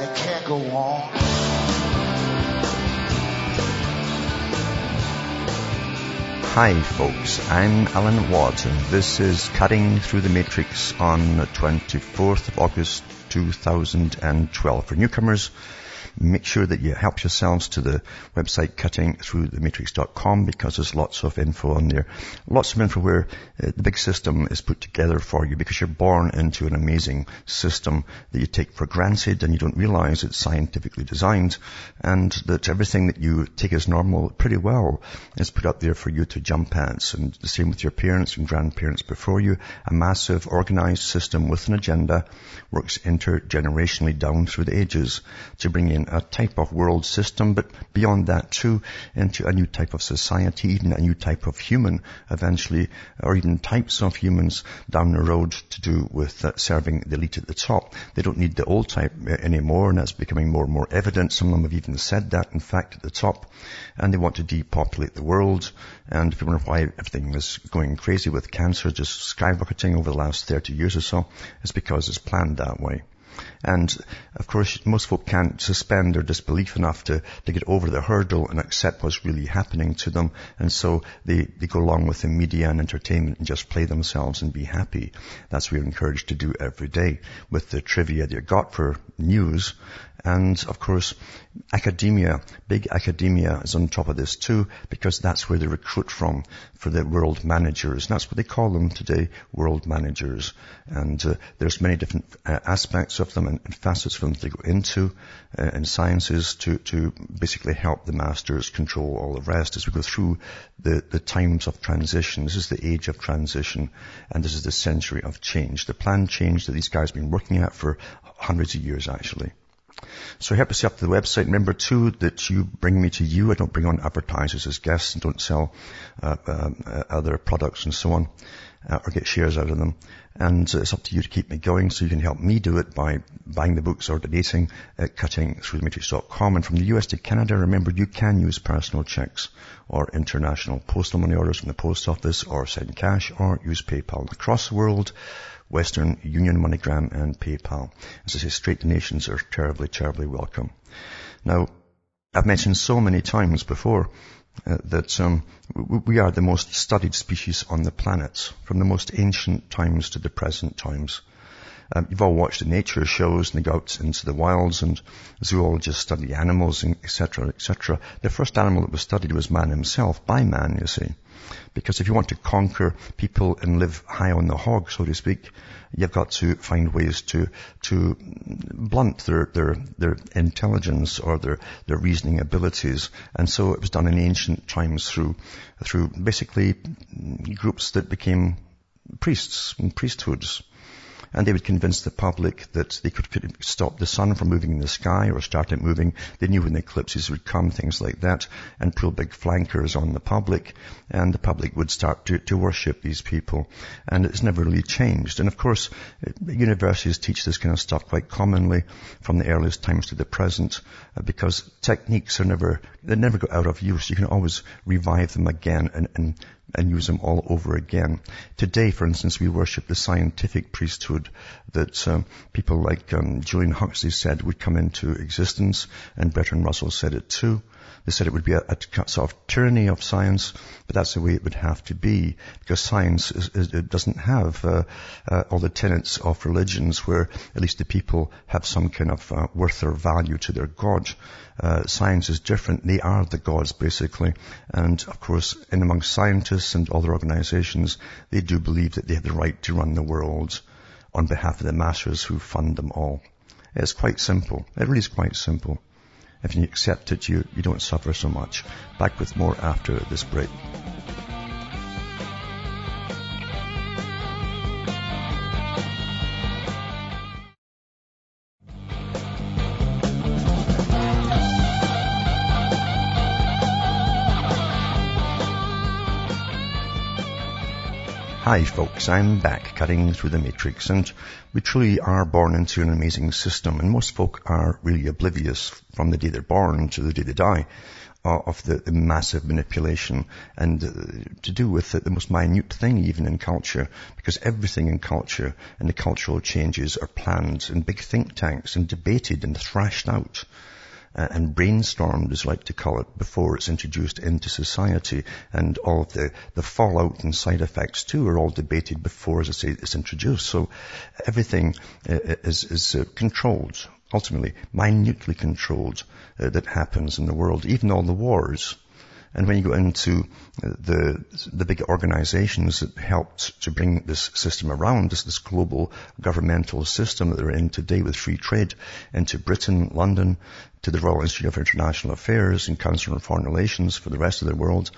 and it can't go on. Hi folks, I'm Alan Watt and this is Cutting Through the Matrix on the 24th of August 2012. For newcomers, make sure that you help yourselves to the website cuttingthroughthematrix.com because there's lots of info on there. Lots of info where uh, the big system is put together for you because you're born into an amazing system that you take for granted and you don't realize it's scientifically designed and that everything that you take as normal pretty well is put up there for you to jump at. And the same with your parents and grandparents before you. A massive organized system with an agenda works intergenerationally down through the ages to bring in a type of world system, but beyond that too, into a new type of society, even a new type of human eventually, or even types of humans down the road to do with uh, serving the elite at the top. They don't need the old type uh, anymore, and that's becoming more and more evident. Some of them have even said that, in fact, at the top. And they want to depopulate the world. And if you wonder why everything is going crazy with cancer just skyrocketing over the last 30 years or so, it's because it's planned that way. And of course, most folk can't suspend their disbelief enough to, to get over the hurdle and accept what's really happening to them. And so they, they go along with the media and entertainment and just play themselves and be happy. That's what we're encouraged to do every day with the trivia that you got for news. And of course, academia, big academia is on top of this too, because that's where they recruit from for the world managers. And that's what they call them today, world managers. And uh, there's many different uh, aspects of them and, and, facets of them to go into uh, in sciences to, to basically help the masters control all the rest as we go through the, the times of transition. This is the age of transition and this is the century of change. The planned change that these guys have been working at for hundreds of years actually. So help yourself to the website. Remember too that you bring me to you. I don't bring on advertisers as guests and don't sell uh, uh, other products and so on uh, or get shares out of them. And uh, it's up to you to keep me going so you can help me do it by buying the books or donating at cuttingthroughthematrix.com. And from the US to Canada, remember you can use personal checks or international postal money orders from the post office or send cash or use PayPal across the world. Western Union, MoneyGram, and PayPal. As I say, straight donations are terribly, terribly welcome. Now, I've mentioned so many times before uh, that um, we are the most studied species on the planet, from the most ancient times to the present times. Um, you've all watched the nature shows and they go out into the wilds and zoologists study animals, etc., etc. The first animal that was studied was man himself, by man, you see. Because if you want to conquer people and live high on the hog, so to speak, you've got to find ways to, to blunt their, their, their intelligence or their, their reasoning abilities. And so it was done in ancient times through, through basically groups that became priests and priesthoods and they would convince the public that they could, stop the sun from moving in the sky or start it moving. They knew when the eclipses would come, things like that, and pull big flankers on the public, and the public would start to, to worship these people. And it's never really changed. And of course, universities teach this kind of stuff quite commonly from the earliest times to the present, uh, because techniques are never, they never go out of use. You can always revive them again and, and and use them all over again. Today, for instance, we worship the scientific priesthood that um, people like um, Julian Huxley said would come into existence, and Bertrand Russell said it too. They said it would be a, a, sort of tyranny of science, but that's the way it would have to be because science is, is, it doesn't have uh, uh, all the tenets of religions where at least the people have some kind of uh, worth or value to their God. Uh, science is different. They are the gods basically, and of course, in among scientists and other organizations, they do believe that they have the right to run the world on behalf of the masters who fund them all. It's quite simple. It really is quite simple. If you accept it, you, you don't suffer so much. Back with more after this break. Hi folks, I'm back cutting through the matrix and we truly are born into an amazing system and most folk are really oblivious from the day they're born to the day they die uh, of the, the, massive manipulation and uh, to do with the, the, most minute thing even in culture because everything in culture and the cultural changes are planned in big think tanks and debated and thrashed out uh, and brainstormed, as like to call it, before it's introduced into society. And all of the, the fallout and side effects too are all debated before, as I say, it's introduced. So everything uh, is, is uh, controlled, ultimately, minutely controlled, uh, that happens in the world. Even all the wars, and when you go into the, the big organizations that helped to bring this system around, this, this global governmental system that they're in today with free trade into Britain, London, to the Royal Institute of International Affairs and Council on Foreign Relations for the rest of the world,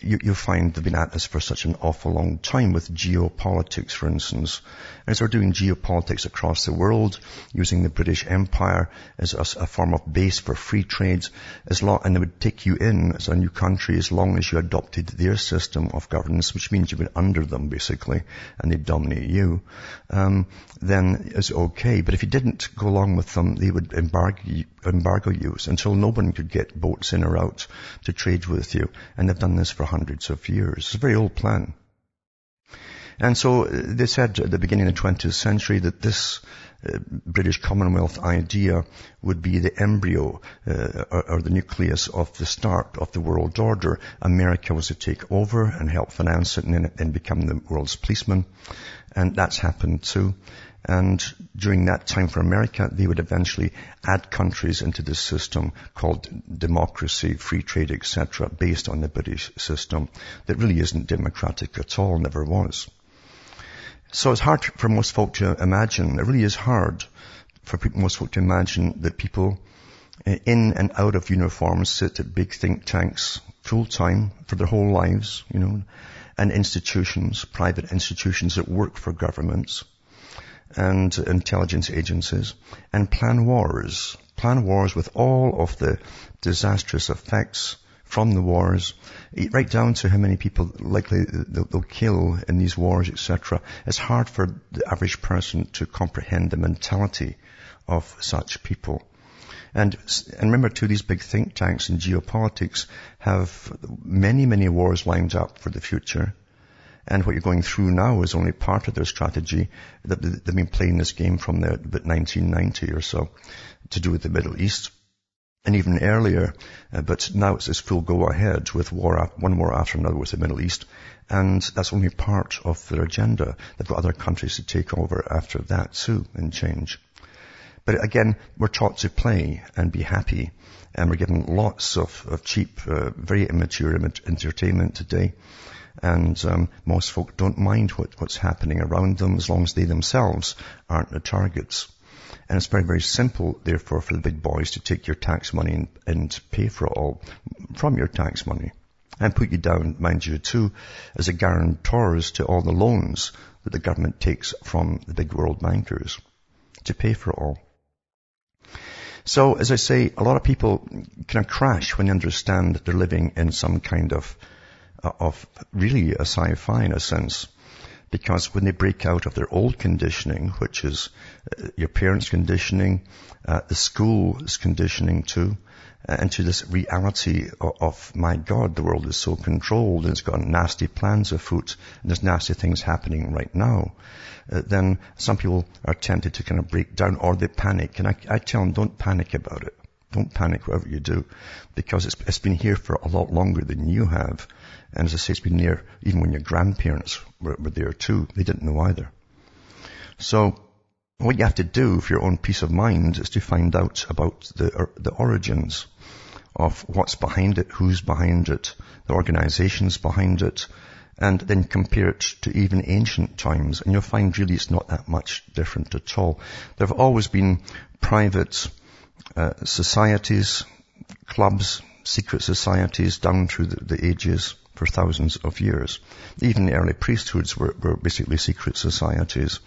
you, you find they've been at this for such an awful long time with geopolitics, for instance. As they're doing geopolitics across the world, using the British Empire as a, a form of base for free trades, as long, and they would take you in as a new country as long as you adopted their system of governance, which means you've been under them basically, and they dominate you, um, then it's okay. But if you didn't go along with them, they would embargo you, embargo use until no one could get boats in or out to trade with you. And they've done this for hundreds of years. It's a very old plan. And so uh, they said at the beginning of the 20th century that this uh, British Commonwealth idea would be the embryo uh, or, or, the nucleus of the start of the world order. America was to take over and help finance it and then, then become the world's policeman. And that's happened too. And during that time for America, they would eventually add countries into this system called democracy, free trade, etc., based on the British system that really isn't democratic at all, never was. So it's hard for most folk to imagine. It really is hard for most folk to imagine that people eh, in and out of uniforms sit at big think tanks full time for their whole lives, you know, and institutions, private institutions that work for governments and intelligence agencies and plan wars. Plan wars with all of the disastrous effects from the wars, right down to how many people likely they'll, kill in these wars, etc. It's hard for the average person to comprehend the mentality of such people. And, and remember too, these big think tanks in geopolitics have many, many wars lined up for the future. And what you're going through now is only part of their strategy. They've been playing this game from the, 1990 or so to do with the Middle East. And even earlier, uh, but now it's this full go ahead with war, one war after another with the Middle East. And that's only part of their agenda. They've got other countries to take over after that too and change. But again, we're taught to play and be happy. And we're given lots of, of cheap, uh, very immature entertainment today. And um, most folk don't mind what, what's happening around them as long as they themselves aren't the targets. And it's very, very simple, therefore, for the big boys to take your tax money and, and pay for it all from your tax money. And put you down, mind you, too, as a guarantors to all the loans that the government takes from the big world bankers to pay for it all. So, as I say, a lot of people kind of crash when they understand that they're living in some kind of of really a sci-fi in a sense. Because when they break out of their old conditioning, which is uh, your parents' conditioning, uh, the school's conditioning too, uh, into this reality of, of, my God, the world is so controlled and it's got nasty plans afoot and there's nasty things happening right now, uh, then some people are tempted to kind of break down or they panic. And I, I tell them, don't panic about it. Don't panic whatever you do because it's, it's been here for a lot longer than you have. And as I say, it's been there even when your grandparents were, were there too. They didn't know either. So what you have to do for your own peace of mind is to find out about the, the origins of what's behind it, who's behind it, the organizations behind it, and then compare it to even ancient times. And you'll find really it's not that much different at all. There have always been private uh, societies, clubs, secret societies down through the, the ages for thousands of years. Even the early priesthoods were, were basically secret societies.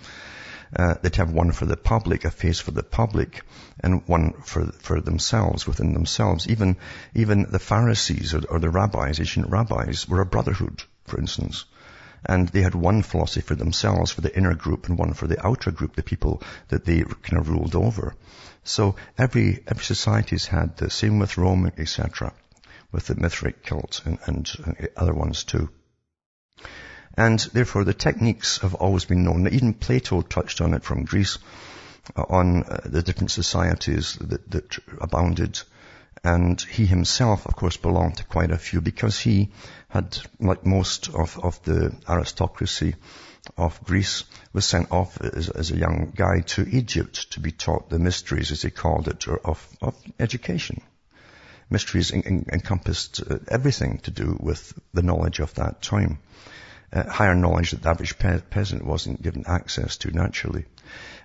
Uh, they'd have one for the public, a face for the public, and one for for themselves, within themselves. Even even the Pharisees or, or the rabbis, ancient rabbis, were a brotherhood, for instance. And they had one philosophy for themselves, for the inner group, and one for the outer group, the people that they kind of ruled over. So every, every society's had the same with Rome, etc., with the Mithraic cult and, and other ones too. And therefore the techniques have always been known. Even Plato touched on it from Greece, uh, on uh, the different societies that, that abounded. And he himself, of course, belonged to quite a few because he had, like most of, of the aristocracy of Greece, was sent off as, as, a young guy to Egypt to be taught the mysteries, as he called it, of, of education. Mysteries en- en- encompassed uh, everything to do with the knowledge of that time. Uh, higher knowledge that the average pe- peasant wasn't given access to naturally.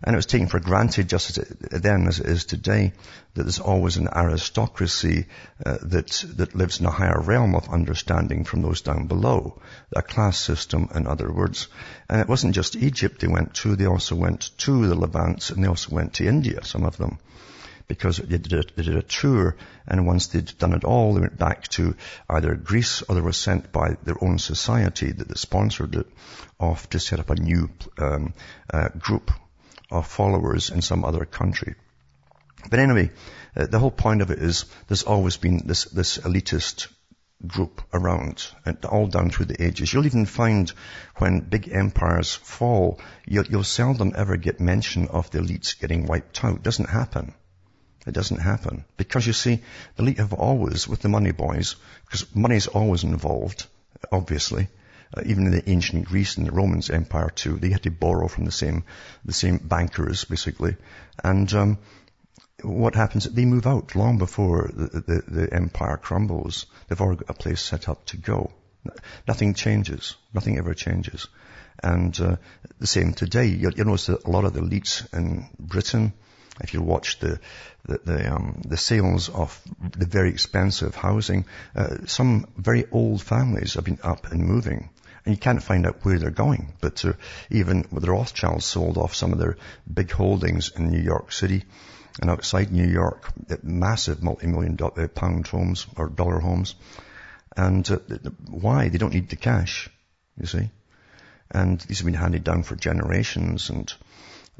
And it was taken for granted just as it, then as it is today that there's always an aristocracy uh, that, that lives in a higher realm of understanding from those down below. A class system, in other words. And it wasn't just Egypt they went to, they also went to the Levant and they also went to India, some of them because they did, a, they did, a, tour and once they'd done it all, they went back to either Greece or they were sent by their own society that sponsored it off to set up a new um, uh, group of followers in some other country. But anyway, uh, the whole point of it is there's always been this, this elitist group around, and all down through the ages. You'll even find when big empires fall, you'll, you'll seldom ever get mention of the elites getting wiped out. It doesn't happen. It doesn't happen. Because you see, the elite have always, with the money boys, because money is always involved, obviously, uh, even in the ancient Greece and the Romans Empire too, they had to borrow from the same, the same bankers, basically. And, um, what happens, they move out long before the, the, the empire crumbles. They've already got a place set up to go. Nothing changes. Nothing ever changes. And uh, the same today. You'll, you'll notice that a lot of the elites in Britain, if you watch the the the, um, the sales of the very expensive housing, uh, some very old families have been up and moving and you can't find out where they're going. But uh, even with the Rothschilds sold off some of their big holdings in New York City and outside New York, massive multi-million uh, pound homes or dollar homes. And uh, why? They don't need the cash, you see. And these have been handed down for generations. And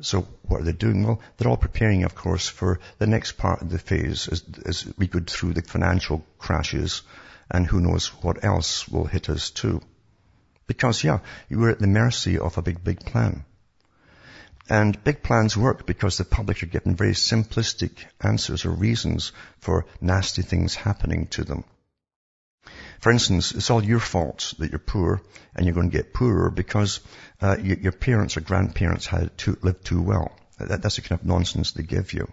so what are they doing? Well, they're all preparing, of course, for the next part of the phase as, as we go through the financial crashes and who knows what else will hit us too. Because yeah, were at the mercy of a big, big plan. And big plans work because the public are given very simplistic answers or reasons for nasty things happening to them. For instance, it's all your fault that you're poor and you're going to get poorer because uh, your, your, parents or grandparents had to, too well. That, that's the kind of nonsense they give you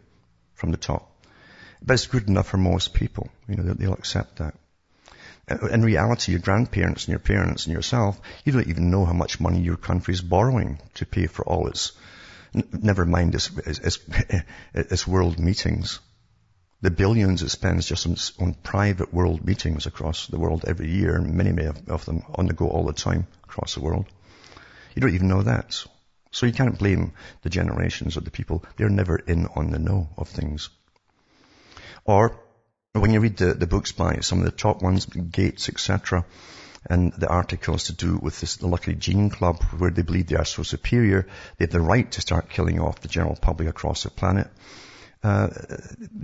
from the top. But it's good enough for most people. You know, they'll accept that. Uh, in reality, your grandparents and your parents and yourself, you don't even know how much money your country is borrowing to pay for all its, never mind its, its, its world meetings. The billions it spends just on, on, private world meetings across the world every year, and many, many of them on the go all the time across the world. You don't even know that. So you can't blame the generations or the people. They're never in on the know of things. Or when you read the, the books by some of the top ones, Gates, etc., and the articles to do with this, the Lucky Gene Club, where they believe they are so superior, they have the right to start killing off the general public across the planet. Uh,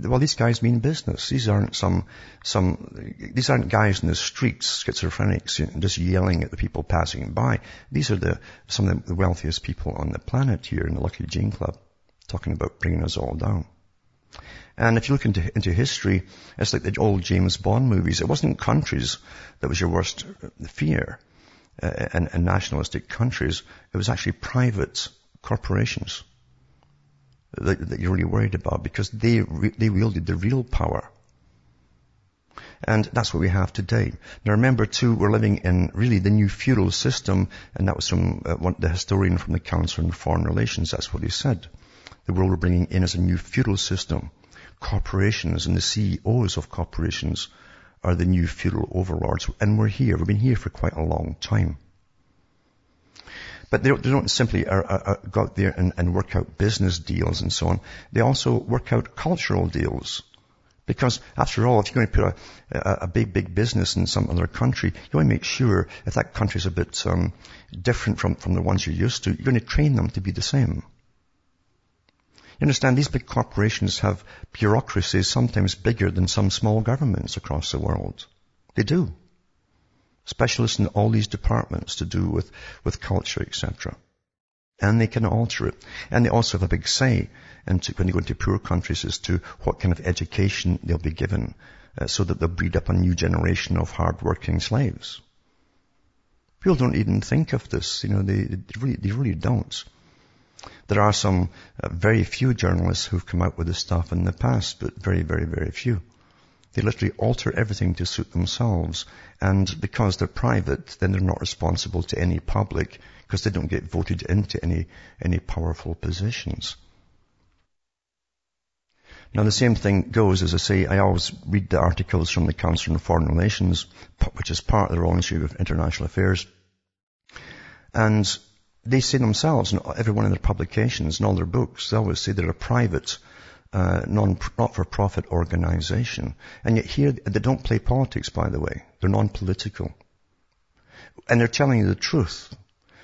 well, these guys mean business. These aren't some, some, these aren't guys in the streets, schizophrenics, you know, just yelling at the people passing by. These are the, some of the wealthiest people on the planet here in the Lucky Gene Club, talking about bringing us all down. And if you look into, into history, it's like the old James Bond movies. It wasn't countries that was your worst fear, uh, and, and nationalistic countries. It was actually private corporations that, that you're really worried about because they, they wielded the real power. And that's what we have today. Now remember too, we're living in really the new feudal system, and that was from uh, one, the historian from the Council on Foreign Relations. That's what he said. The world we're bringing in is a new feudal system corporations and the CEOs of corporations are the new feudal overlords. And we're here. We've been here for quite a long time. But they don't, they don't simply are, are, are go out there and, and work out business deals and so on. They also work out cultural deals, Because after all, if you're going to put a, a, a big, big business in some other country, you want to make sure if that country is a bit um, different from, from the ones you're used to, you're going to train them to be the same. You understand, these big corporations have bureaucracies sometimes bigger than some small governments across the world. They do. Specialists in all these departments to do with, with culture, etc. And they can alter it. And they also have a big say into, when they go into poor countries as to what kind of education they'll be given uh, so that they'll breed up a new generation of hard-working slaves. People don't even think of this. You know, they, they really, they really don't. There are some uh, very few journalists who've come out with this stuff in the past, but very, very, very few. They literally alter everything to suit themselves. And because they're private, then they're not responsible to any public because they don't get voted into any, any powerful positions. Now the same thing goes, as I say, I always read the articles from the Council on Foreign Relations, which is part of the Royal Institute of International Affairs. And they say themselves in every one of their publications and all their books, they always say they're a private, uh, non, not-for-profit organization. And yet here, they don't play politics, by the way. They're non-political. And they're telling you the truth.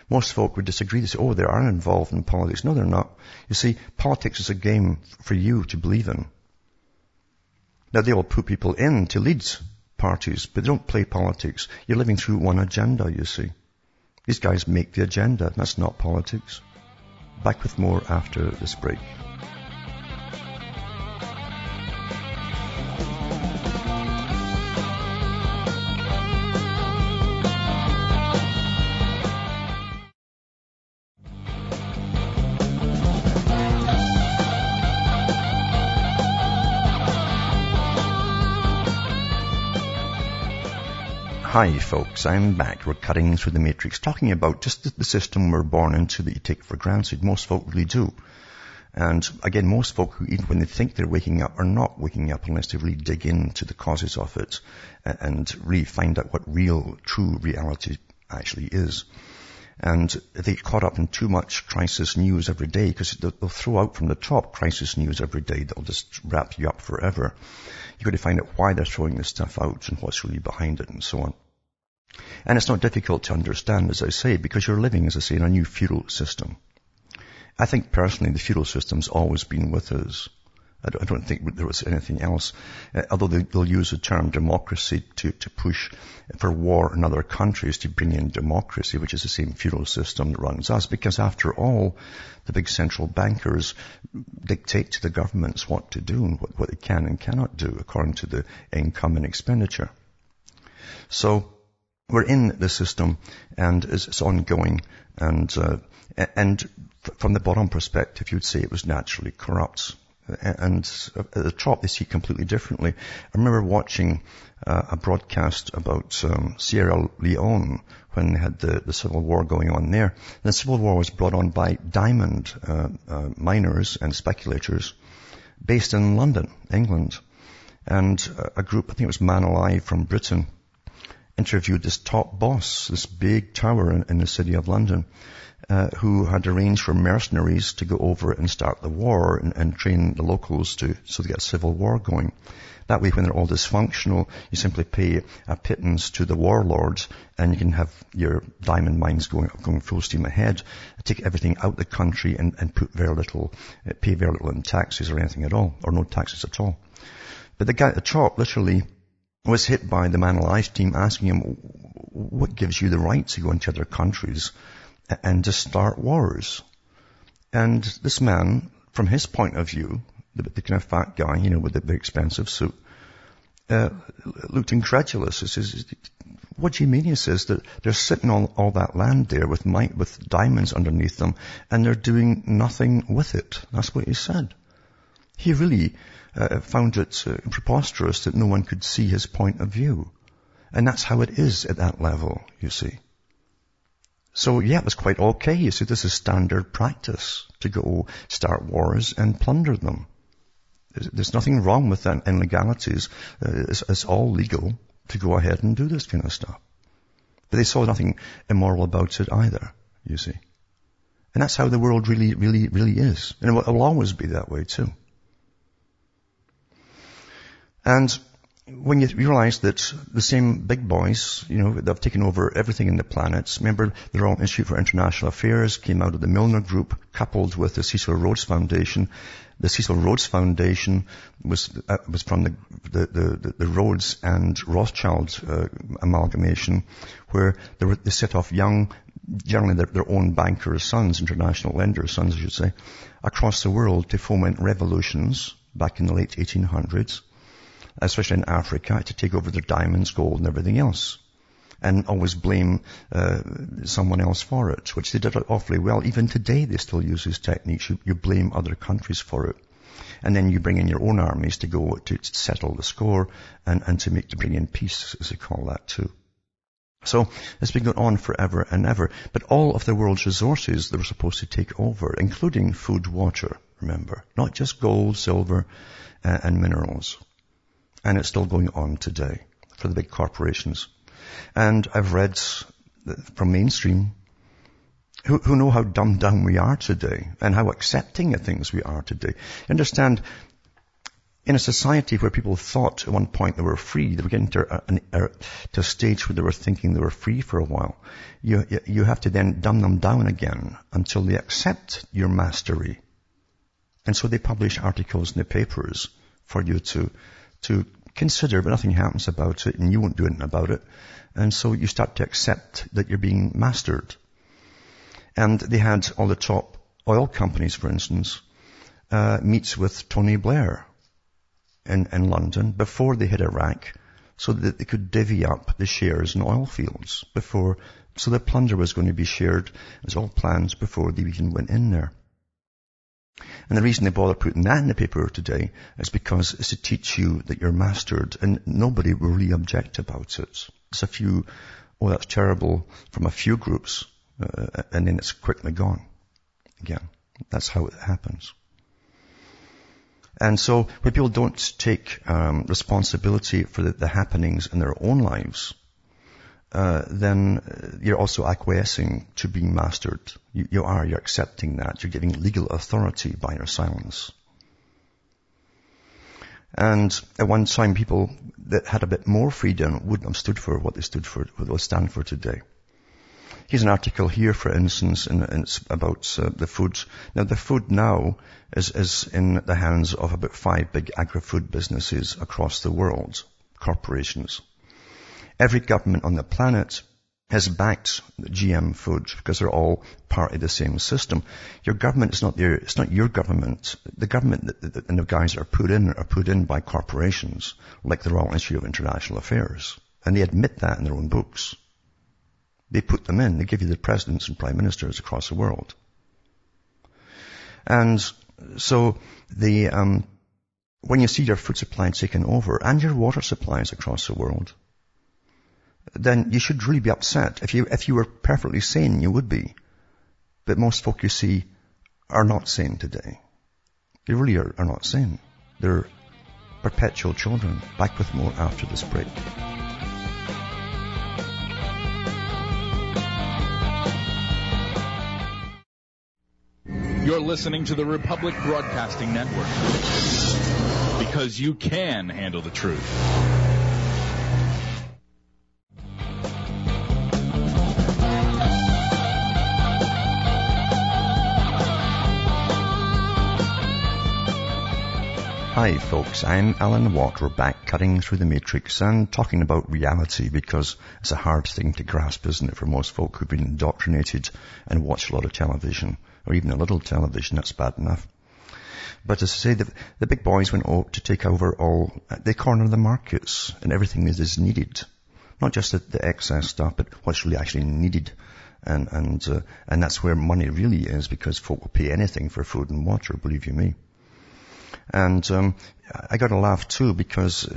Most folk would disagree. They say, oh, they are involved in politics. No, they're not. You see, politics is a game for you to believe in. Now, they will put people in to lead parties, but they don't play politics. You're living through one agenda, you see. These guys make the agenda. That's not politics. Back with more after this break. Hi folks, I'm back. We're cutting through the matrix, talking about just the system we're born into that you take for granted. Most folk really do. And again, most folk who, even when they think they're waking up, are not waking up unless they really dig into the causes of it and really find out what real, true reality actually is. And they get caught up in too much crisis news every day because they'll throw out from the top crisis news every day that'll just wrap you up forever. You've got to find out why they're throwing this stuff out and what's really behind it and so on. And it's not difficult to understand, as I say, because you're living, as I say, in a new feudal system. I think personally the feudal system's always been with us. I don't, think there was anything else. Uh, although they, will use the term democracy to, to push for war in other countries to bring in democracy, which is the same feudal system that runs us. Because after all, the big central bankers dictate to the governments what to do and what, what they can and cannot do according to the income and expenditure. So we're in the system and it's, ongoing and, uh, and from the bottom perspective, you'd say it was naturally corrupt. And at the top, they see completely differently. I remember watching uh, a broadcast about um, Sierra Leone when they had the, the civil war going on there. And the civil war was brought on by diamond uh, uh, miners and speculators based in London, England. And a group, I think it was Man Alive from Britain, interviewed this top boss, this big tower in, in the city of London, uh, who had arranged for mercenaries to go over and start the war and, and, train the locals to, so they get civil war going. That way, when they're all dysfunctional, you simply pay a pittance to the warlords and you can have your diamond mines going, going full steam ahead, take everything out the country and, and put very little, uh, pay very little in taxes or anything at all, or no taxes at all. But the guy at the top literally was hit by the Man Alive team asking him, what gives you the right to go into other countries and just start wars? And this man, from his point of view, the, the kind of fat guy, you know, with the big expensive suit, uh, looked incredulous. He says, what do you mean? He says that they're sitting on all that land there with my, with diamonds underneath them and they're doing nothing with it. That's what he said. He really uh, found it uh, preposterous that no one could see his point of view. And that's how it is at that level, you see. So yeah, it was quite okay. You see, this is standard practice to go start wars and plunder them. There's nothing wrong with that illegalities. Uh, it's, it's all legal to go ahead and do this kind of stuff. But they saw nothing immoral about it either, you see. And that's how the world really, really, really is. And it will always be that way too. And when you realize that the same big boys, you know, they've taken over everything in the planets. Remember, the Royal Institute for International Affairs came out of the Milner Group, coupled with the Cecil Rhodes Foundation. The Cecil Rhodes Foundation was uh, was from the the, the, the Rhodes and Rothschild uh, amalgamation, where they, were, they set off young, generally their, their own bankers' sons, international lenders' sons, I should say, across the world to foment revolutions back in the late 1800s especially in Africa, to take over their diamonds, gold, and everything else. And always blame uh, someone else for it, which they did awfully well. Even today, they still use these techniques. You, you blame other countries for it and then you bring in your own armies to go to settle the score and, and to make to bring in peace, as they call that too. So it's been going on forever and ever. But all of the world's resources they were supposed to take over, including food, water, remember, not just gold, silver, uh, and minerals. And it's still going on today for the big corporations. And I've read from mainstream who, who know how dumbed down we are today and how accepting of things we are today. Understand, in a society where people thought at one point they were free, they were getting to uh, a, a, uh, to a stage where they were thinking they were free for a while. You, you have to then dumb them down again until they accept your mastery. And so they publish articles in the papers for you to to consider, but nothing happens about it and you won't do anything about it. And so you start to accept that you're being mastered. And they had all the top oil companies, for instance, uh, meets with Tony Blair in, in London before they hit Iraq so that they could divvy up the shares in oil fields before, so the plunder was going to be shared as all plans before they even went in there. And the reason they bother putting that in the paper today is because it's to teach you that you're mastered and nobody will really object about it. It's a few, oh that's terrible from a few groups uh, and then it's quickly gone again. That's how it happens. And so when people don't take um, responsibility for the, the, happenings in their own lives, uh, then uh, you're also acquiescing to being mastered. You, you are, you're accepting that. You're giving legal authority by your silence. And at one time, people that had a bit more freedom wouldn't have stood for what they stood for, what they stand for today. Here's an article here, for instance, in, in, about uh, the food. Now, the food now is, is in the hands of about five big agri-food businesses across the world, corporations. Every government on the planet has backed GM food because they're all part of the same system. Your government is not there, it's not your government. The government and the guys that are put in are put in by corporations like the Royal Institute of International Affairs. And they admit that in their own books. They put them in. They give you the presidents and prime ministers across the world. And so the, um, when you see your food supply taken over and your water supplies across the world, then you should really be upset. If you, if you were perfectly sane, you would be. But most folk you see are not sane today. They really are, are not sane. They're perpetual children. Back with more after this break. You're listening to the Republic Broadcasting Network because you can handle the truth. Hi folks, I'm Alan Watt. We're back cutting through the matrix and talking about reality because it's a hard thing to grasp, isn't it, for most folk who've been indoctrinated and watch a lot of television, or even a little television, that's bad enough. But as I say, the, the big boys went out to take over all, they corner the markets and everything that is needed. Not just the, the excess stuff, but what's really actually needed. And, and, uh, and that's where money really is because folk will pay anything for food and water, believe you me. And um, I got a laugh too because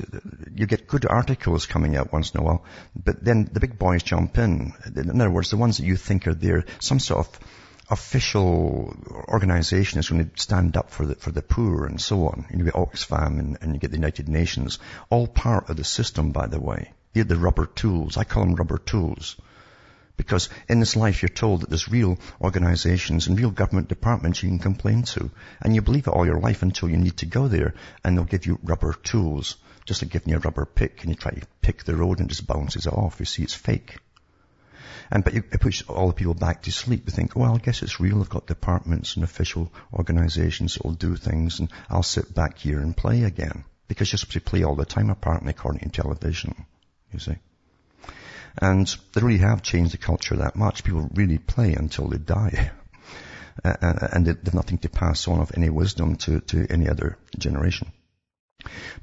you get good articles coming out once in a while, but then the big boys jump in. In other words, the ones that you think are there, some sort of official organization is going to stand up for the, for the poor and so on. You get Oxfam and, and you get the United Nations, all part of the system, by the way. They're the rubber tools. I call them rubber tools Because in this life you're told that there's real organizations and real government departments you can complain to. And you believe it all your life until you need to go there and they'll give you rubber tools. Just like giving you a rubber pick and you try to pick the road and just bounces it off. You see, it's fake. And but it puts all the people back to sleep. They think, well, I guess it's real. I've got departments and official organizations that will do things and I'll sit back here and play again. Because you're supposed to play all the time apparently according to television. You see. And they really have changed the culture that much. People really play until they die. And they've nothing to pass on of any wisdom to, to any other generation.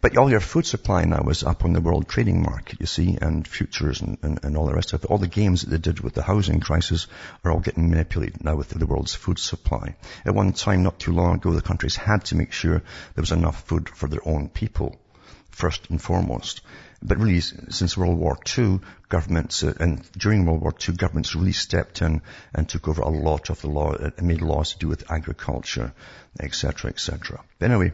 But all your food supply now is up on the world trading market, you see, and futures and, and, and, all the rest of it. All the games that they did with the housing crisis are all getting manipulated now with the world's food supply. At one time, not too long ago, the countries had to make sure there was enough food for their own people, first and foremost. But really, since World War II, governments, uh, and during World War II, governments really stepped in and took over a lot of the law, uh, made laws to do with agriculture, etc., etc. But anyway,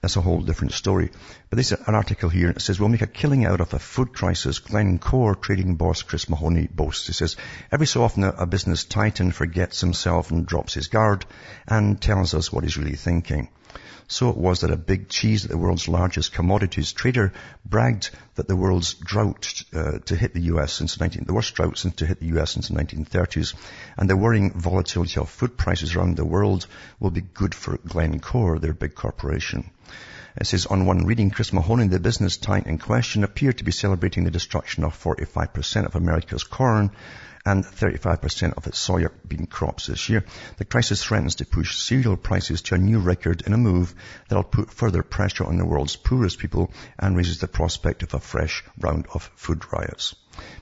that's a whole different story. But this is an article here. It says, we'll make a killing out of a food crisis. Glencore trading boss Chris Mahoney boasts. He says, every so often a business titan forgets himself and drops his guard and tells us what he's really thinking. So it was that a big cheese, at the world's largest commodities trader, bragged that the world's drought uh, to hit the U.S. since the 19, the worst drought since to hit the U.S. since the 1930s, and the worrying volatility of food prices around the world will be good for Glencore, their big corporation. It says on one reading, Chris Mahoney, the business titan in question, appeared to be celebrating the destruction of 45% of America's corn and 35% of its soybean crops this year. The crisis threatens to push cereal prices to a new record in a move that will put further pressure on the world's poorest people and raises the prospect of a fresh round of food riots.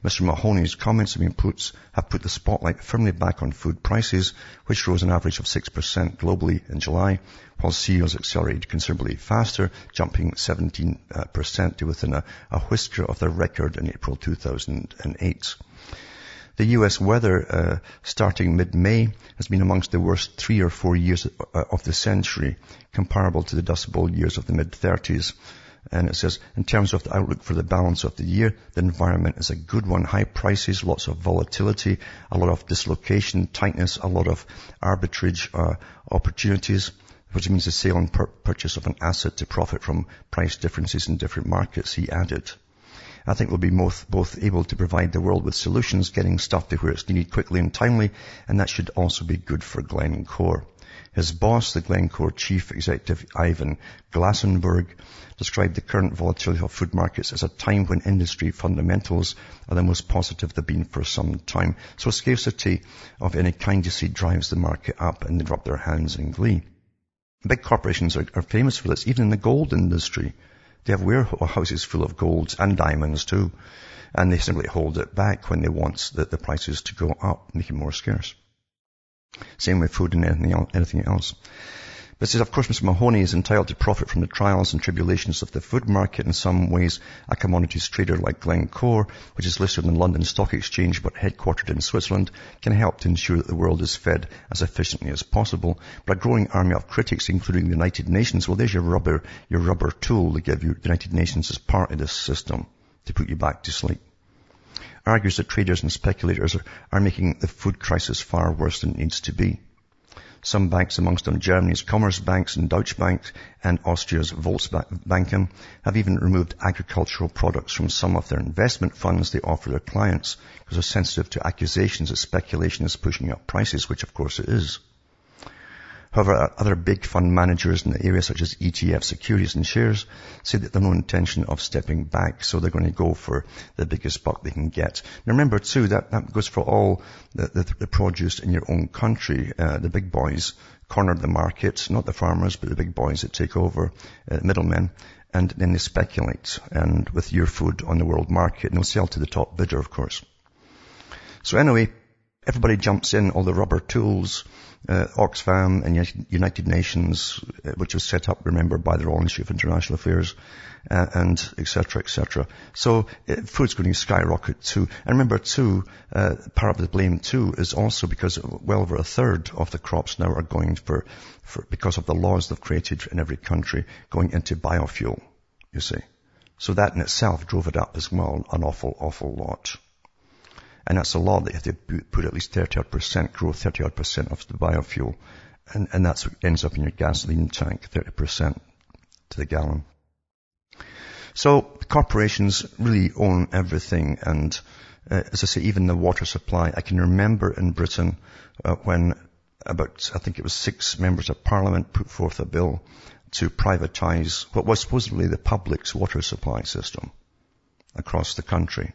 Mr. Mahoney's comments have, put, have put the spotlight firmly back on food prices, which rose an average of 6% globally in July, while cereals accelerated considerably faster, jumping 17% uh, to within a, a whisker of their record in April 2008. The U.S. weather, uh, starting mid-May, has been amongst the worst three or four years uh, of the century, comparable to the Dust Bowl years of the mid-30s. And it says, in terms of the outlook for the balance of the year, the environment is a good one. High prices, lots of volatility, a lot of dislocation, tightness, a lot of arbitrage uh, opportunities, which means the sale and purchase of an asset to profit from price differences in different markets, he added. I think we'll be both, both able to provide the world with solutions, getting stuff to where it's needed quickly and timely, and that should also be good for Glencore. His boss, the Glencore chief executive Ivan Glasenberg, described the current volatility of food markets as a time when industry fundamentals are the most positive they've been for some time. So scarcity of any kind you see drives the market up and they rub their hands in glee. Big corporations are, are famous for this, even in the gold industry. They have warehouses full of golds and diamonds too. And they simply hold it back when they want the, the prices to go up, make it more scarce. Same with food and anything else. But says, of course, Mr. Mahoney is entitled to profit from the trials and tribulations of the food market. In some ways, a commodities trader like Glencore, which is listed on the London Stock Exchange but headquartered in Switzerland, can help to ensure that the world is fed as efficiently as possible. But a growing army of critics, including the United Nations, well, there's your rubber, your rubber tool to give you the United Nations as part of this system to put you back to sleep argues that traders and speculators are, are making the food crisis far worse than it needs to be. Some banks, amongst them Germany's Commerzbank and Deutsche Bank and Austria's Volksbanken, have even removed agricultural products from some of their investment funds they offer their clients because they're sensitive to accusations that speculation is pushing up prices, which of course it is. However, other big fund managers in the area such as ETF securities and iShares say that they have no intention of stepping back, so they're going to go for the biggest buck they can get. Now remember too, that, that goes for all the, the, the produce in your own country. Uh, the big boys corner the market, not the farmers, but the big boys that take over, uh, middlemen, and then they speculate and with your food on the world market, and they'll sell to the top bidder, of course. So anyway, everybody jumps in, all the rubber tools, uh, Oxfam and United Nations, uh, which was set up, remember, by the Royal Institute of International Affairs, uh, and etc., etc. So uh, food's going to skyrocket too. And remember too, uh, part of the blame too is also because well over a third of the crops now are going for, for because of the laws they've created in every country, going into biofuel. You see, so that in itself drove it up as well, an awful, awful lot. And that's a law that you have to put at least 30 odd percent, grow 30 odd percent of the biofuel. And, and that's what ends up in your gasoline tank, 30 percent to the gallon. So corporations really own everything and uh, as I say, even the water supply. I can remember in Britain uh, when about, I think it was six members of parliament put forth a bill to privatize what was supposedly the public's water supply system across the country.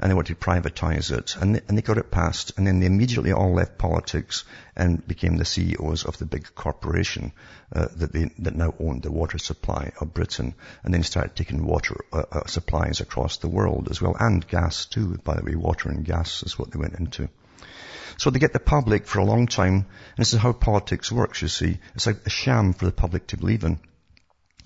And they wanted to privatize it. And they, and they got it passed. And then they immediately all left politics and became the CEOs of the big corporation uh, that, they, that now owned the water supply of Britain. And then started taking water uh, uh, supplies across the world as well. And gas too. By the way, water and gas is what they went into. So they get the public for a long time, and this is how politics works, you see. It's like a sham for the public to believe in.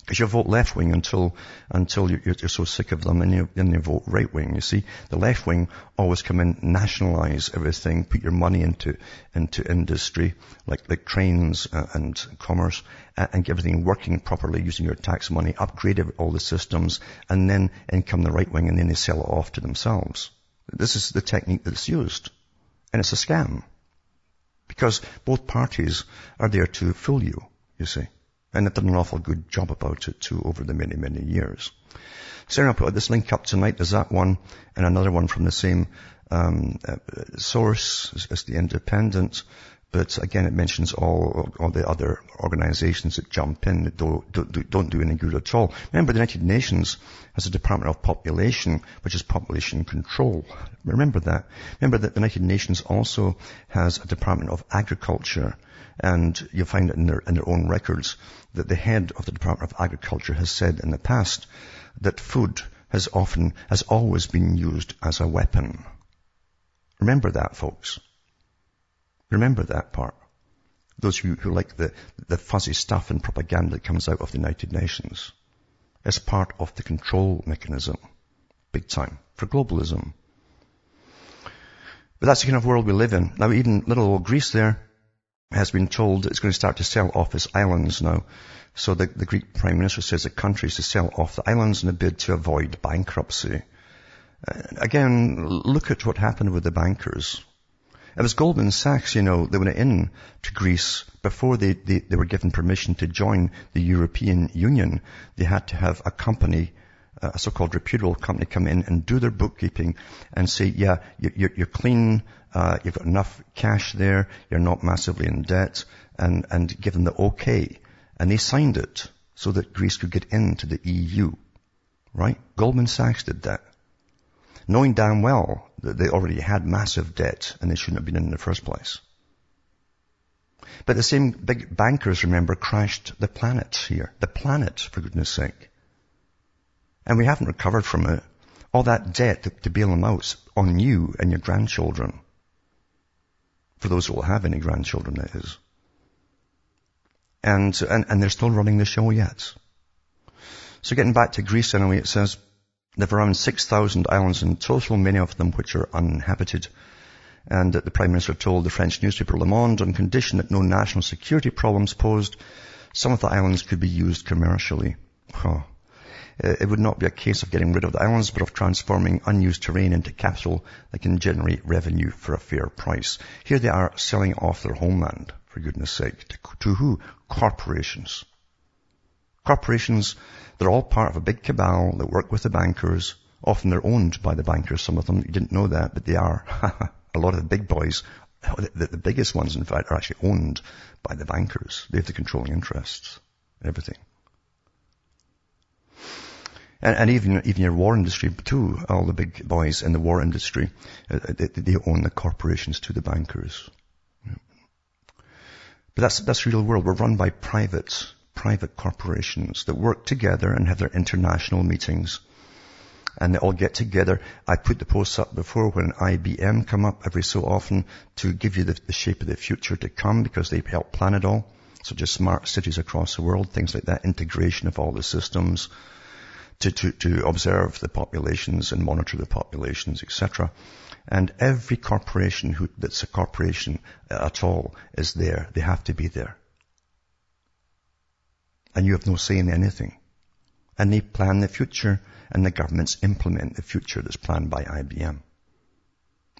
Because you vote left wing until until you're, you're, so sick of them, and you, then you vote right wing. You see, the left wing always come in, nationalize everything, put your money into into industry like like trains uh, and commerce, and get everything working properly using your tax money, upgrade all the systems, and then in come the right wing, and then they sell it off to themselves. This is the technique that's used. And it's a scam. Because both parties are there to fool you, you see. And they've done an awful good job about it too over the many, many years. Sarah I'll put this link up tonight. There's that one and another one from the same um, uh, source as, as the Independent. But again, it mentions all, all the other organizations that jump in that don't, don't, don't do any good at all. Remember, the United Nations has a Department of Population, which is population control. Remember that. Remember that the United Nations also has a Department of Agriculture, and you'll find it in their, in their own records that the head of the Department of Agriculture has said in the past that food has often, has always been used as a weapon. Remember that, folks. Remember that part. Those who, who like the, the fuzzy stuff and propaganda that comes out of the United Nations as part of the control mechanism. Big time. For globalism. But that's the kind of world we live in. Now even little old Greece there has been told it's going to start to sell off its islands now. So the, the Greek Prime Minister says the country is to sell off the islands in a bid to avoid bankruptcy. Uh, again, look at what happened with the bankers. It was Goldman Sachs, you know, they went in to Greece before they, they, they were given permission to join the European Union. They had to have a company, a so-called reputable company come in and do their bookkeeping and say, yeah, you're, you're clean, uh, you've got enough cash there, you're not massively in debt, and, and give them the okay. And they signed it so that Greece could get into the EU. Right? Goldman Sachs did that knowing damn well that they already had massive debt and they shouldn't have been in, in the first place. But the same big bankers, remember, crashed the planet here. The planet, for goodness sake. And we haven't recovered from it. All that debt to, to bail them out on you and your grandchildren. For those who will have any grandchildren, that is. And, and, and they're still running the show yet. So getting back to Greece anyway, it says, there are around 6,000 islands in total, many of them which are uninhabited. And the Prime Minister told the French newspaper Le Monde on condition that no national security problems posed, some of the islands could be used commercially. Huh. Uh, it would not be a case of getting rid of the islands, but of transforming unused terrain into capital that can generate revenue for a fair price. Here they are selling off their homeland, for goodness sake. To, to who? Corporations. Corporations they're all part of a big cabal that work with the bankers. Often they're owned by the bankers, some of them. You didn't know that, but they are. a lot of the big boys, the, the biggest ones in fact, are actually owned by the bankers. They have the controlling interests. Everything. And, and, even even your war industry too. All the big boys in the war industry, uh, they, they, own the corporations to the bankers. But that's that's real world. We're run by privates private corporations that work together and have their international meetings. And they all get together. I put the posts up before when IBM come up every so often to give you the, the shape of the future to come because they help plan it all. So just smart cities across the world, things like that, integration of all the systems to, to, to observe the populations and monitor the populations, etc. And every corporation who, that's a corporation at all is there. They have to be there and you have no say in anything. And they plan the future and the governments implement the future that's planned by IBM.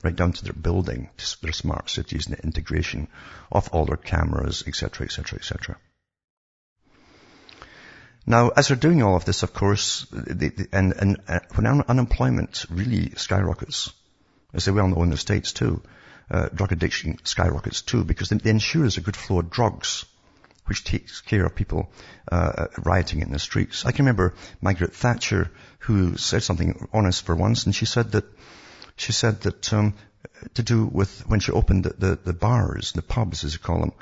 right down to their building, to their smart cities and the integration of all their cameras, etc., etc., etc. Now, as they're doing all of this, of course, they, they, and, and uh, when un- unemployment really skyrockets, as they well know in the States too, uh, drug addiction skyrockets too, because the, the ensures a good flow of drugs, which takes care of people uh, rioting in the streets. I can remember Margaret Thatcher, who said something honest for once, and she said that she said that um, to do with when she opened the, the, the bars, the pubs as you call them,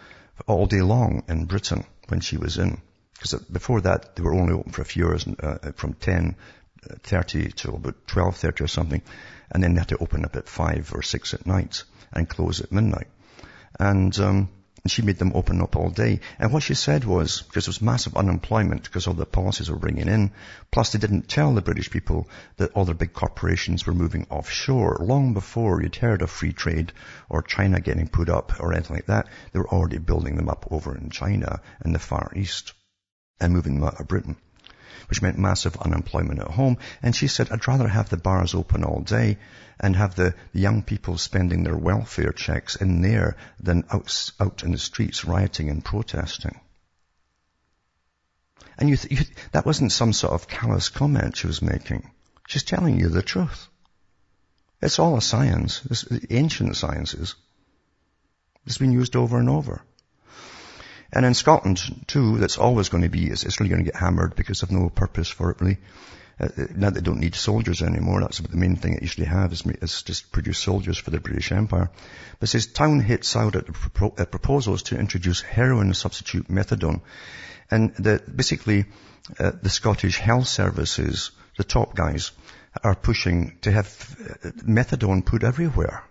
all day long in Britain when she was in because before that, they were only open for a few hours, uh, from 10, uh, 30 to about 12.30 or something. And then they had to open up at 5 or 6 at night and close at midnight. And, um, she made them open up all day. And what she said was, because there was massive unemployment because all the policies were bringing in, plus they didn't tell the British people that all their big corporations were moving offshore. Long before you'd heard of free trade or China getting put up or anything like that, they were already building them up over in China and the Far East and moving them out of Britain, which meant massive unemployment at home. And she said, I'd rather have the bars open all day and have the, young people spending their welfare checks in there than out, out in the streets rioting and protesting. And you, th- you that wasn't some sort of callous comment she was making. She's telling you the truth. It's all a science. It's ancient sciences. It's been used over and over. And in Scotland, too, that's always going to be, it's, it's really going to get hammered because they've no purpose for it, really. Uh, uh now they don't need soldiers anymore. That's the main thing it usually have is, is just produce soldiers for the British Empire. But says town hits out at, at proposals to introduce heroin substitute methadone. And the, basically, uh, the Scottish health services, the top guys, are pushing to have uh, methadone put everywhere.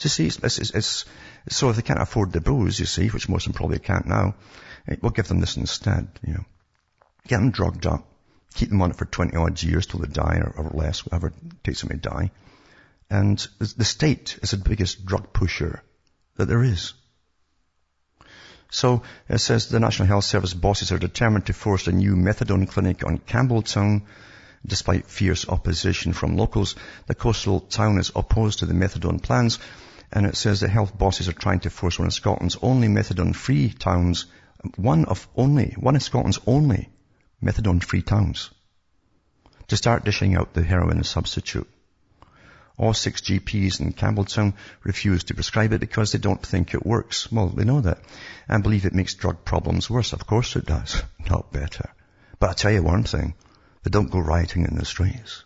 To see, it's, it's, it's, so if they can't afford the booze, you see, which most of them probably can't now, eh, we'll give them this instead, you know. Get them drugged up, keep them on it for 20 odd years till they die or, or less, whatever it takes them to die. And the state is the biggest drug pusher that there is. So it says the National Health Service bosses are determined to force a new methadone clinic on Campbeltown despite fierce opposition from locals. The coastal town is opposed to the methadone plans and it says that health bosses are trying to force one of Scotland's only methadone-free towns, one of only, one of Scotland's only methadone-free towns, to start dishing out the heroin substitute. All six GPs in Campbeltown refuse to prescribe it because they don't think it works. Well, they know that. And believe it makes drug problems worse. Of course it does. Not better. But I'll tell you one thing. They don't go rioting in the streets.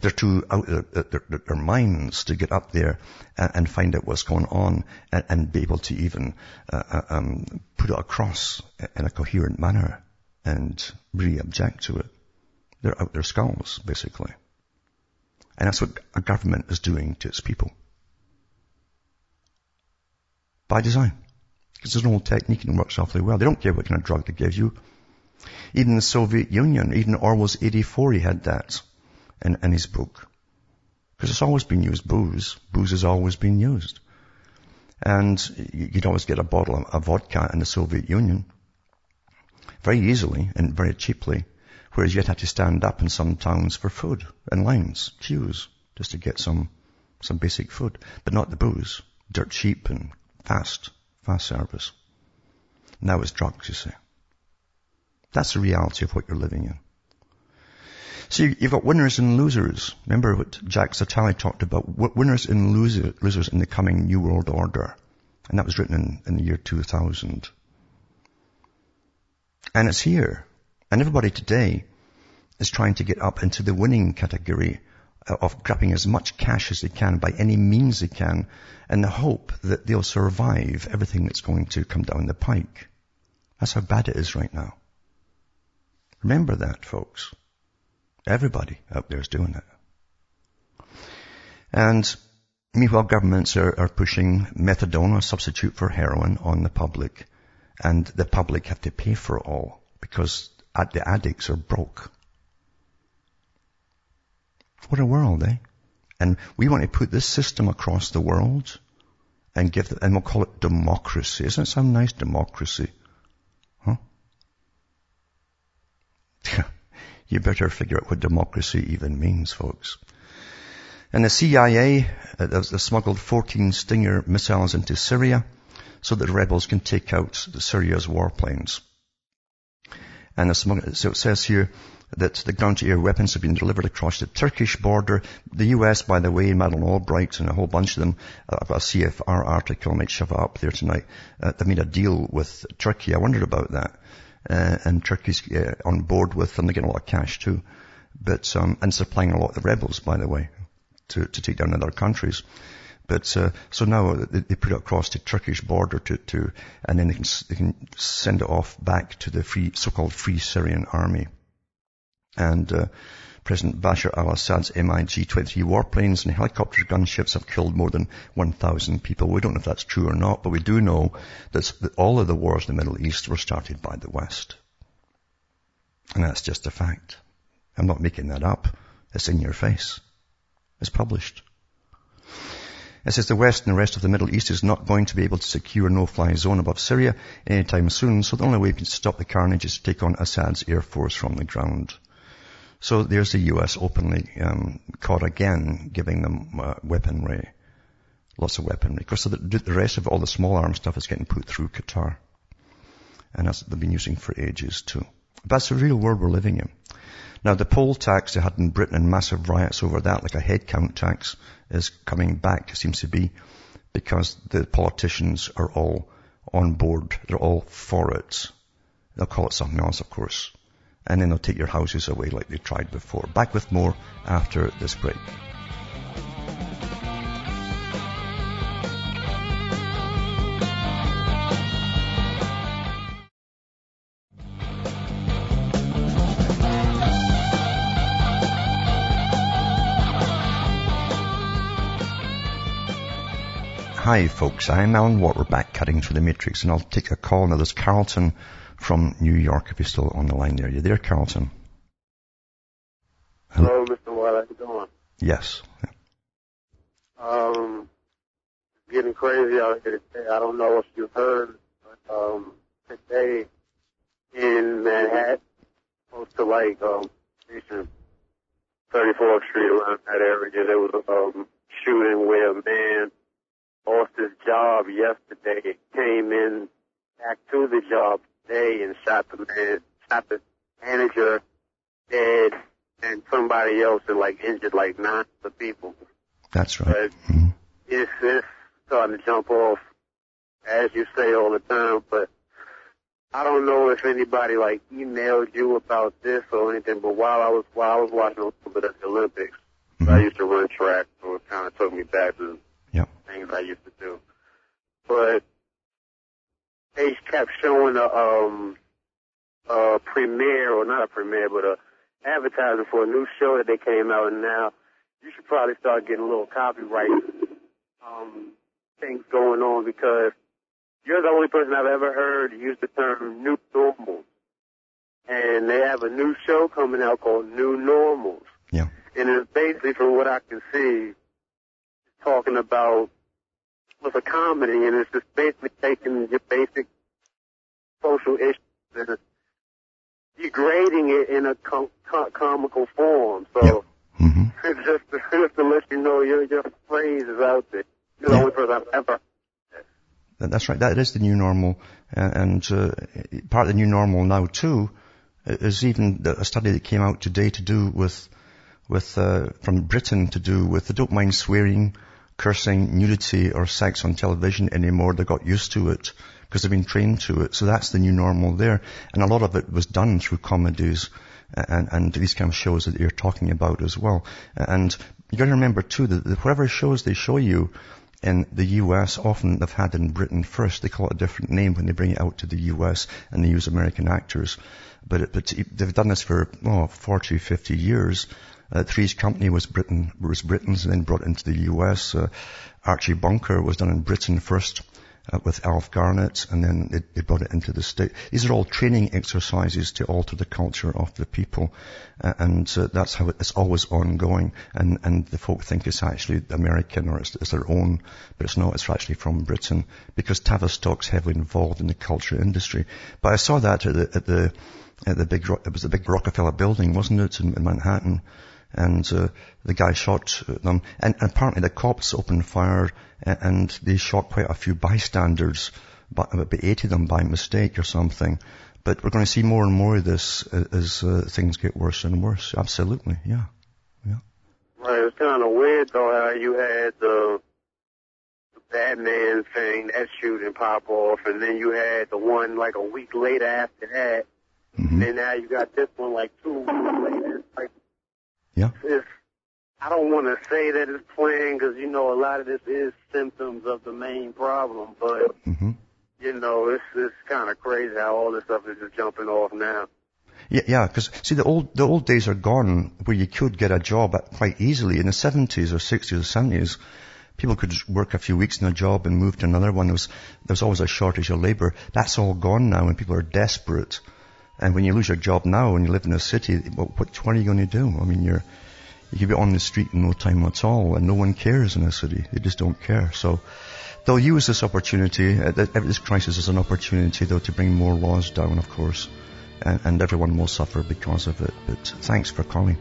They're too out of their, their, their minds to get up there and, and, find out what's going on and, and be able to even uh, uh, um, put it across in a coherent manner and really object to it. They're out their skulls, basically. And that's what a government is doing to its people. By design. Because there's an old technique and it works awfully well. They don't care what kind of drug they give you. Even the Soviet Union, even Orwell's 84, he had that in his book. Because it's always been used, booze. Booze has always been used. And you'd always get a bottle of vodka in the Soviet Union very easily and very cheaply, whereas you'd have to stand up in some towns for food in lines, queues, just to get some, some basic food, but not the booze. Dirt cheap and fast, fast service. Now it's drugs, you see. That's the reality of what you're living in. So you've got winners and losers. Remember what Jacques Attali talked about, winners and losers in the coming New World Order. And that was written in, in the year 2000. And it's here. And everybody today is trying to get up into the winning category uh, of grabbing as much cash as they can by any means they can in the hope that they'll survive everything that's going to come down the pike. That's how bad it is right now. Remember that, folks. Everybody out there is doing it. And meanwhile, governments are, are pushing methadone, a substitute for heroin, on the public. And the public have to pay for it all because the addicts are broke. What a world, eh? And we want to put this system across the world and give, the, and we'll call it democracy. Isn't it some nice democracy? Huh? You better figure out what democracy even means, folks. And the CIA, uh, smuggled 14 Stinger missiles into Syria so that rebels can take out Syria's warplanes. And so it says here that the ground-to-air weapons have been delivered across the Turkish border. The US, by the way, Madeleine Albright and a whole bunch of them, uh, I've got a CFR article, I might shove it up there tonight, uh, they made a deal with Turkey. I wondered about that. Uh, and Turkey's uh, on board with them. They're getting a lot of cash too. But, um, and supplying a lot of the rebels, by the way, to, to take down other countries. But uh, so now they, they put it across the Turkish border to, to and then they can, they can send it off back to the free, so-called Free Syrian Army. And uh, President Bashar al-Assad's MiG-23 warplanes and helicopter gunships have killed more than 1,000 people. We don't know if that's true or not, but we do know that all of the wars in the Middle East were started by the West. And that's just a fact. I'm not making that up. It's in your face. It's published. It says the West and the rest of the Middle East is not going to be able to secure a no-fly zone above Syria anytime soon, so the only way we can stop the carnage is to take on Assad's air force from the ground. So there's the US openly um, caught again, giving them uh, weaponry, lots of weaponry. Because the, the rest of all the small arms stuff is getting put through Qatar. And that's what they've been using for ages too. But that's the real world we're living in. Now the poll tax they had in Britain and massive riots over that, like a head count tax, is coming back, it seems to be, because the politicians are all on board. They're all for it. They'll call it something else, of course. And then they'll take your houses away like they tried before. Back with more after this break. Hi folks, I'm Alan Watt. We're back cutting through the matrix and I'll take a call now. There's Carlton from New York if you're still on the line there. You there, Carlton? Hello, Hello Mr. Watt. How you doing? Yes. Um, getting crazy out here today. I don't know if you heard, but um, today in Manhattan, close to like um, 34th Street around that area, there was a um, shooting where a man lost his job yesterday, came in back to the job today and shot the man, shot the manager dead and somebody else and like injured like nine other people. That's right. But mm-hmm. it's, it's starting to jump off, as you say all the time, but I don't know if anybody like emailed you about this or anything, but while I was while I was watching a little bit of the Olympics, mm-hmm. I used to run track, so it kind of took me back to yep. things I used to do. But they kept showing a um a premiere or not a premiere, but a advertising for a new show that they came out, and now you should probably start getting a little copyright um things going on because you're the only person I've ever heard use the term new normal. And they have a new show coming out called New Normals. Yeah. And it's basically, from what I can see, talking about was a comedy, and it's just basically taking your basic social issues and degrading it in a com- com- comical form. So yep. mm-hmm. it's just, just to let you know your your phrase is out there. You're the only person I've ever. That's right. That is the new normal, and uh, part of the new normal now too is even a study that came out today to do with with uh, from Britain to do with they don't mind swearing cursing, nudity, or sex on television anymore. They got used to it because they've been trained to it. So that's the new normal there. And a lot of it was done through comedies and, and these kind of shows that you're talking about as well. And you've got to remember too that whatever shows they show you in the US, often they've had in Britain first. They call it a different name when they bring it out to the US and they use American actors. But, it, but they've done this for, oh, 40, 50 years. Uh, Three's Company was Britain, was Britain's and then brought into the US. Uh, Archie Bunker was done in Britain first uh, with Alf Garnett and then they, they, brought it into the state. These are all training exercises to alter the culture of the people. Uh, and uh, that's how it, it's always ongoing. And, and the folk think it's actually American or it's, it's, their own, but it's not. It's actually from Britain because Tavistock's heavily involved in the culture industry. But I saw that at the, at the, at the big, it was the big Rockefeller building, wasn't it, in, in Manhattan? And uh, the guy shot them. And, and, apparently the cops opened fire and, and they shot quite a few bystanders, but about 80 of them by mistake or something. But we're going to see more and more of this as uh, things get worse and worse. Absolutely, yeah, yeah. Right, it's kind of weird though how you had the, the Batman thing, that shooting pop off, and then you had the one like a week later after that, mm-hmm. and now you got this one like two weeks later. Yeah. It's, I don't want to say that it's playing because you know a lot of this is symptoms of the main problem, but. Mm-hmm you know, it's it's kind of crazy how all this stuff is just jumping off now. Yeah, yeah, because see, the old the old days are gone where you could get a job quite easily. In the seventies or sixties or seventies, people could work a few weeks in a job and move to another one. There was there was always a shortage of labour. That's all gone now, and people are desperate. And when you lose your job now and you live in a city, what, what, are you going to do? I mean, you're you could be on the street in no time at all, and no one cares in a city. They just don't care. So They'll use this opportunity, uh, this crisis as an opportunity though to bring more laws down, of course, and, and everyone will suffer because of it. But thanks for calling.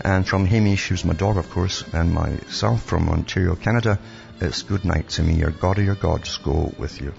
And from Hamish, who's my dog, of course, and myself from Ontario, Canada, it's good night to me. Your God or your gods go with you.